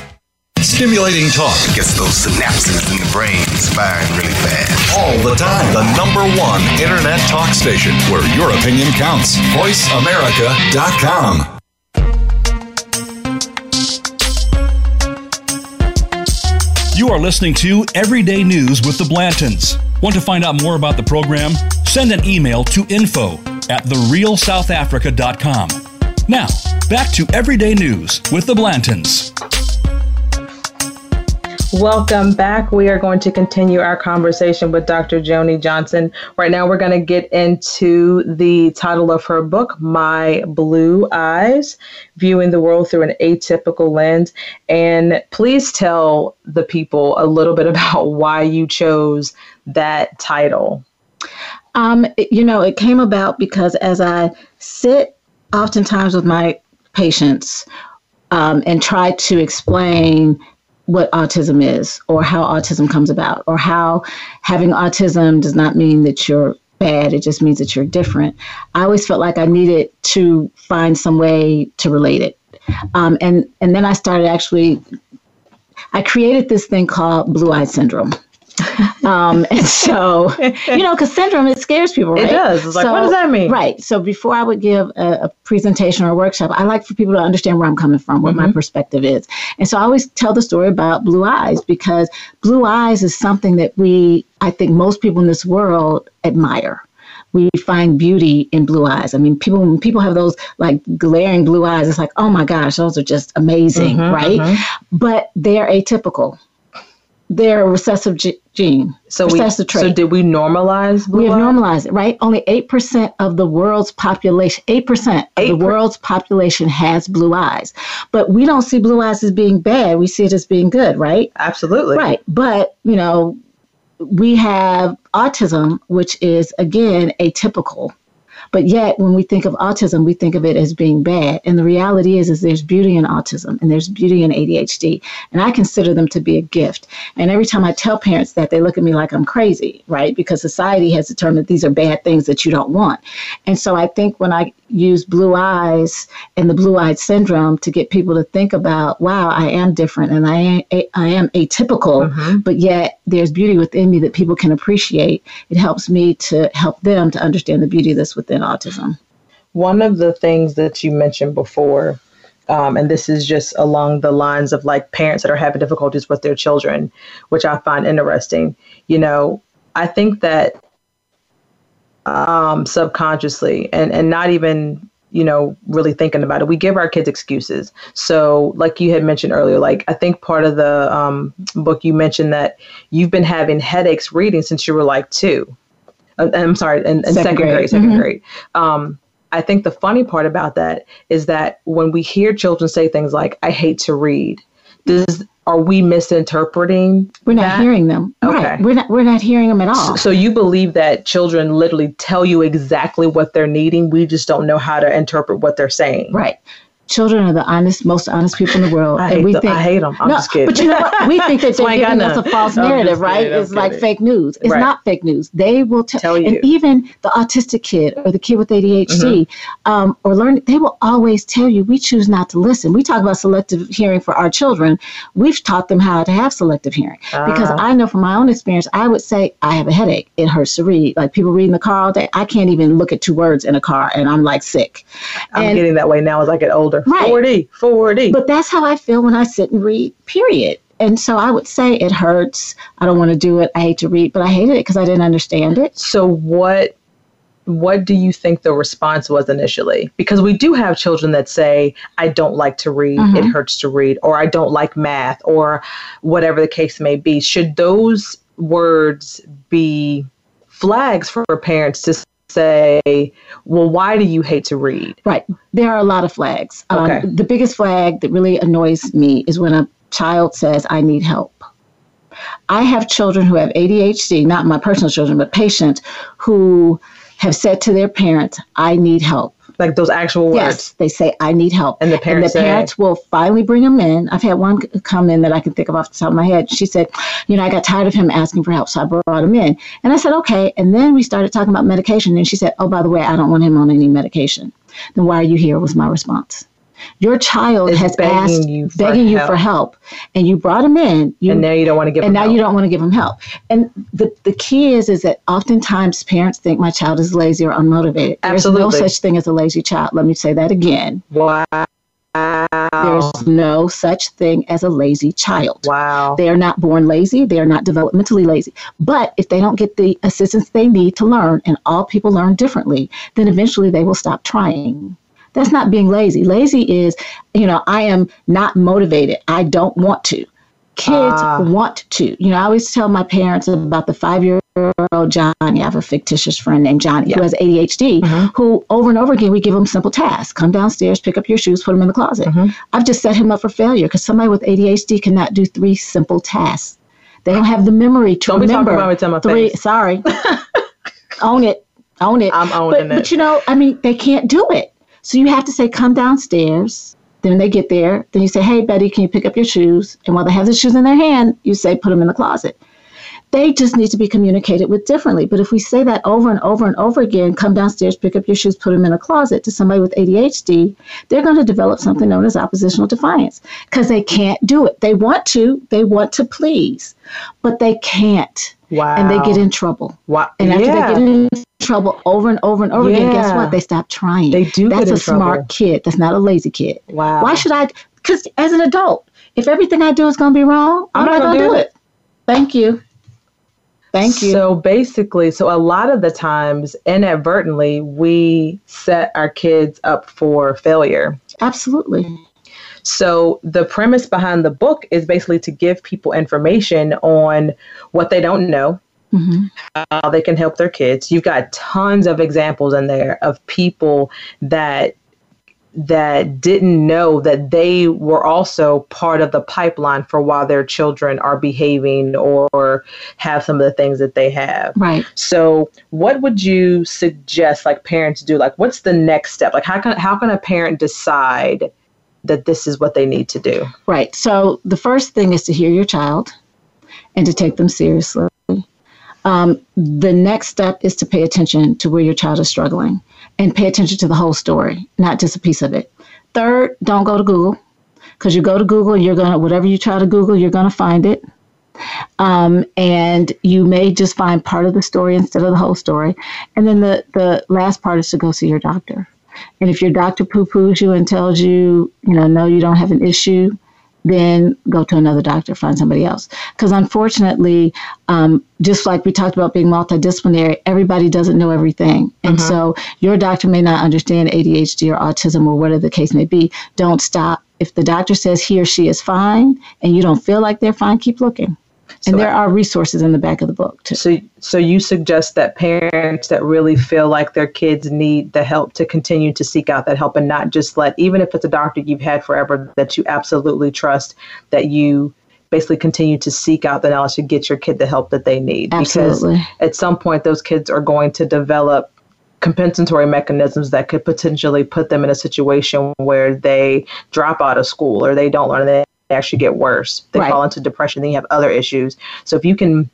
[SPEAKER 4] Stimulating talk
[SPEAKER 9] gets those synapses in the brain firing really fast.
[SPEAKER 4] all the time. The number one internet talk station where your opinion counts. VoiceAmerica.com.
[SPEAKER 1] You are listening to Everyday News with the Blantons. Want to find out more about the program? Send an email to info at therealsouthafrica.com. Now, back to Everyday News with the Blantons.
[SPEAKER 11] Welcome back. We are going to continue our conversation with Dr. Joni Johnson. Right now, we're going to get into the title of her book, My Blue Eyes Viewing the World Through an Atypical Lens. And please tell the people a little bit (laughs) about why you chose that title.
[SPEAKER 10] Um, you know, it came about because as I sit oftentimes with my patients um, and try to explain what autism is or how autism comes about or how having autism does not mean that you're bad. It just means that you're different. I always felt like i needed to find some way to relate it. Um, and and then i started actually i created this thing called blue eye syndrome (laughs) um, and so, (laughs) you know, because syndrome, it scares people,
[SPEAKER 11] It
[SPEAKER 10] right?
[SPEAKER 11] does. It's like, what does that mean?
[SPEAKER 10] Right. So before I would give a, a presentation or a workshop, I like for people to understand where I'm coming from, what
[SPEAKER 11] Mm-hmm.
[SPEAKER 10] my perspective is. And so I always tell the story about blue eyes because blue eyes is something that we, I think most people in this world admire. We find beauty in blue eyes. I mean, people when people have those like glaring blue eyes, it's like, oh my gosh, those are just amazing,
[SPEAKER 11] Mhm,
[SPEAKER 10] right?
[SPEAKER 11] mhm.
[SPEAKER 10] But they're atypical. They're a recessive ge- gene.
[SPEAKER 11] So we,
[SPEAKER 10] trait.
[SPEAKER 11] so did we normalize blue
[SPEAKER 10] We have normalized it, right? Only 8% of the world's population, 8% of the world's population has blue eyes. But we don't see blue eyes as being bad. We see it as being good, right?
[SPEAKER 11] Absolutely.
[SPEAKER 10] Right. But, you know, we have autism, which is, again, atypical. But yet, when we think of autism, we think of it as being bad. And the reality is, is there's beauty in autism and there's beauty in ADHD. And I consider them to be a gift. And every time I tell parents that, they look at me like I'm crazy, right? Because society has determined these are bad things that you don't want. And so I think when I use blue eyes and the blue eyed syndrome to get people to think about, wow, I am different and I am, I am atypical, mm-hmm. but yet there's beauty within me that people can appreciate. It helps me to help them to understand the beauty that's within autism.
[SPEAKER 11] One of the things that you mentioned before, um, and this is just along the lines of like parents that are having difficulties with their children, which I find interesting. You know, I think that um, subconsciously and, and not even you know really thinking about it we give our kids excuses so like you had mentioned earlier like i think part of the um, book you mentioned that you've been having headaches reading since you were like two Uh, i'm sorry in, in
[SPEAKER 10] Second
[SPEAKER 11] second, grade,
[SPEAKER 10] grade.
[SPEAKER 11] second
[SPEAKER 10] Mhm.
[SPEAKER 11] grade um, I think the funny part about that is that when we hear children say things like, I hate to read, does are we misinterpreting?
[SPEAKER 10] We're not
[SPEAKER 11] that?
[SPEAKER 10] hearing them.
[SPEAKER 11] Okay.
[SPEAKER 10] Right. We're not we're not hearing them at all.
[SPEAKER 11] So, so you believe that children literally tell you exactly what they're needing. We just don't know how to interpret what they're saying.
[SPEAKER 10] Right. Children are the honest, most honest people in the world,
[SPEAKER 11] I
[SPEAKER 10] and
[SPEAKER 11] hate
[SPEAKER 10] we
[SPEAKER 11] the-
[SPEAKER 10] think
[SPEAKER 11] I hate 'em. I'm
[SPEAKER 10] no,
[SPEAKER 11] just kidding.
[SPEAKER 10] But you know what? We think that they're giving us a false
[SPEAKER 11] I'm
[SPEAKER 10] narrative, right?
[SPEAKER 11] kidding. I'm
[SPEAKER 10] It's like
[SPEAKER 11] kidding.
[SPEAKER 10] fake news. It's
[SPEAKER 11] Right.
[SPEAKER 10] not fake news. They will t-
[SPEAKER 11] Tell
[SPEAKER 10] and even the autistic kid or the kid with ADHD
[SPEAKER 11] Mm-hmm.
[SPEAKER 10] um, or learn, they will always tell you we choose not to listen. We talk about selective hearing for our children. We've taught them how to have selective hearing because
[SPEAKER 11] Ah.
[SPEAKER 10] I know from my own experience, I would say I have a headache. It hurts to read. Like people reading the car all day, I can't even look at two words in a car, and I'm like sick.
[SPEAKER 11] I'm
[SPEAKER 10] And-
[SPEAKER 11] getting that way now as I get older.
[SPEAKER 10] Right.
[SPEAKER 11] 40, 40.
[SPEAKER 10] But that's how I feel when I sit and read, period. And so I would say it hurts. I don't want to do it. I hate to read, but I hated it because I didn't understand it.
[SPEAKER 11] So what what do you think the response was initially? Because we do have children that say, I don't like to read,
[SPEAKER 10] Mhm.
[SPEAKER 11] it hurts to read, or I don't like math, or whatever the case may be. Should those words be flags for parents to say, well, why do you hate to read?
[SPEAKER 10] Right. There are a lot of flags. Um,
[SPEAKER 11] Okay.
[SPEAKER 10] The biggest flag that really annoys me is when a child says, I need help. I have children who have ADHD, not my personal children, but patients who have said to their parents, I need help.
[SPEAKER 11] Like those actual words.
[SPEAKER 10] Yes, they say, I need help.
[SPEAKER 11] And the parents
[SPEAKER 10] the
[SPEAKER 11] say-
[SPEAKER 10] parents will finally bring them in. I've had one come in that I can think of off the top of my head. She said, You know, I got tired of him asking for help, so I brought him in. And I said, Okay. And then we started talking about medication. And she said, Oh, by the way, I don't want him on any medication. Then why are you here? was my response. Your child has
[SPEAKER 11] begging
[SPEAKER 10] asked,
[SPEAKER 11] you
[SPEAKER 10] begging you for help, and you brought him in. You,
[SPEAKER 11] and now you don't want to give
[SPEAKER 10] and now you
[SPEAKER 11] help.
[SPEAKER 10] don't want to give them help. And the, the key is is that oftentimes parents think my child is lazy or unmotivated. Absolutely. There's no such thing as a lazy child. Let me say that again.
[SPEAKER 11] Wow.
[SPEAKER 10] There's no such thing as a lazy child.
[SPEAKER 11] Wow.
[SPEAKER 10] They are not born lazy. They are not developmentally lazy. But if they don't get the assistance they need to learn, and all people learn differently, then eventually they will stop trying. That's not being lazy. Lazy is, you know, I am not motivated. I don't want to. Kids
[SPEAKER 11] Ah.
[SPEAKER 10] want to. You know, I always tell my parents about the five year old Johnny. I have a fictitious friend named Johnny who has ADHD, who over and over again we give him simple tasks come downstairs, pick up your shoes, put them in the closet. I've just set him up for failure because somebody with ADHD cannot do three simple tasks. They don't have the memory to
[SPEAKER 11] Don't be talking
[SPEAKER 10] remember
[SPEAKER 11] about my
[SPEAKER 10] three.
[SPEAKER 11] face.
[SPEAKER 10] Sorry, (laughs) own it, own it.
[SPEAKER 11] I'm owning
[SPEAKER 10] but,
[SPEAKER 11] it.
[SPEAKER 10] But you know, I mean, they can't do it. So you have to say, come downstairs. Then they get there. Then you say, hey, Betty, can you pick up your shoes? And while they have the shoes in their hand, you say, put them in the closet. They just need to be communicated with differently. But if we say that over and over and over again, come downstairs, pick up your shoes, put them in a closet to somebody with ADHD, they're going to develop something known as oppositional defiance because they can't do it. They want to, they want to please, but they can't.
[SPEAKER 11] Wow.
[SPEAKER 10] And they get in trouble.
[SPEAKER 11] Wow.
[SPEAKER 10] And after
[SPEAKER 11] yeah.
[SPEAKER 10] they get in trouble over and over and over again, guess what? They stop trying.
[SPEAKER 11] They do
[SPEAKER 10] That's a smart kid. That's not a lazy kid.
[SPEAKER 11] Wow.
[SPEAKER 10] Why should I? Because as an adult, if everything I do is going to be wrong,
[SPEAKER 11] I'm
[SPEAKER 10] I'm,
[SPEAKER 11] not gonna do
[SPEAKER 10] do
[SPEAKER 11] it.
[SPEAKER 10] it. Thank you. Thank you.
[SPEAKER 11] So basically, so a lot of the times, inadvertently, we set our kids up for failure.
[SPEAKER 10] Absolutely.
[SPEAKER 11] So the premise behind the book is basically to give people information on what they don't know,
[SPEAKER 10] hmm
[SPEAKER 11] how they can help their kids. You've got tons of examples in there of people that that didn't know that they were also part of the pipeline for why their children are behaving or have some of the things that they have.
[SPEAKER 10] Right.
[SPEAKER 11] So, what would you suggest like parents do? Like what's the next step? Like how can how can a parent decide that this is what they need to do?
[SPEAKER 10] Right. So the first thing is to hear your child and to take them seriously. Um, the next step is to pay attention to where your child is struggling and pay attention to the whole story, not just a piece of it. Third, don't go to Google because you go to Google, you're going to, whatever you try to Google, you're going to find it. Um, and you may just find part of the story instead of the whole story. And then the, the last part is to go see your doctor. And if your doctor poo poos you and tells you, you know, no, you don't have an issue, then go to another doctor, find somebody else. Because unfortunately, um, just like we talked about being multidisciplinary, everybody doesn't know everything. And so your doctor may not understand ADHD or autism or whatever the case may be. Don't stop. If the doctor says he or she is fine and you don't feel like they're fine, keep looking. And there are resources in the back of the book too.
[SPEAKER 11] So, so you suggest that parents that really feel like their kids need the help to continue to seek out that help and not just let, even if it's a doctor you've had forever that you absolutely trust, that you basically continue to seek out the knowledge to get your kid the help that they need.
[SPEAKER 10] Absolutely.
[SPEAKER 11] Because at some point, those kids are going to develop compensatory mechanisms that could potentially put them in a situation where they drop out of school or they don't learn and they actually get worse. They right. fall into depression, then you have other issues. So if you can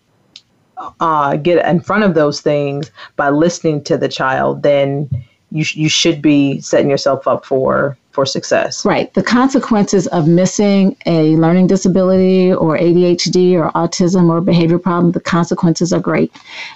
[SPEAKER 11] uh, get in front of those things by listening to the child, then you, sh- you should be setting yourself up for for success.
[SPEAKER 10] Right. The consequences of missing a learning disability or ADHD or autism or behavior problem, the consequences are great.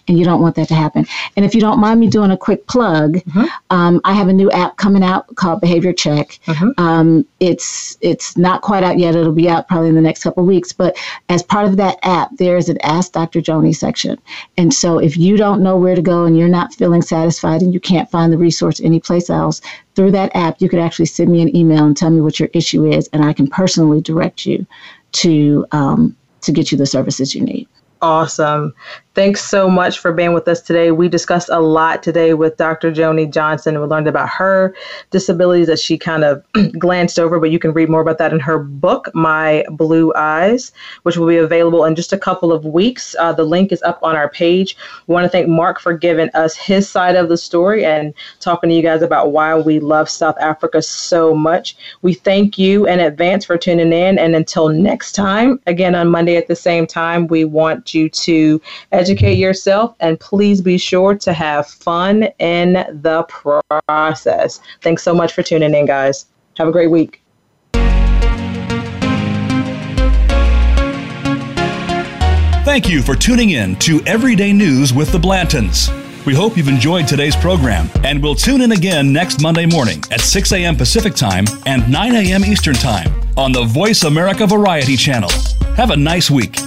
[SPEAKER 10] And you don't want that to happen. And if you don't mind me doing a quick plug, mm-hmm. um, I have a new app coming out called Behavior Check. Mm-hmm. Um, it's it's not quite out yet. It'll be out probably in the next couple of weeks. But as part of that app, there is an Ask Dr. Joni section. And so if you don't know where to go and you're not feeling satisfied and you can't find the resource anyplace else, through that app, you could actually send me an email and tell me what your issue is, and I can personally direct you to um, to get you the services you need.
[SPEAKER 11] Awesome. Thanks so much for being with us today. We discussed a lot today with Dr. Joni Johnson. We learned about her disabilities that she kind of (clears throat) glanced over, but you can read more about that in her book, My Blue Eyes, which will be available in just a couple of weeks. Uh, the link is up on our page. We want to thank Mark for giving us his side of the story and talking to you guys about why we love South Africa so much. We thank you in advance for tuning in. And until next time, again on Monday at the same time, we want you to educate yourself, and please be sure to have fun in the process. Thanks so much for tuning in, guys. Have a great week.
[SPEAKER 1] Thank you for tuning in to Everyday News with the Blantons. We hope you've enjoyed today's program, and we'll tune in again next Monday morning at 6 a.m. Pacific Time and 9 a.m. Eastern Time on the Voice America Variety Channel. Have a nice week.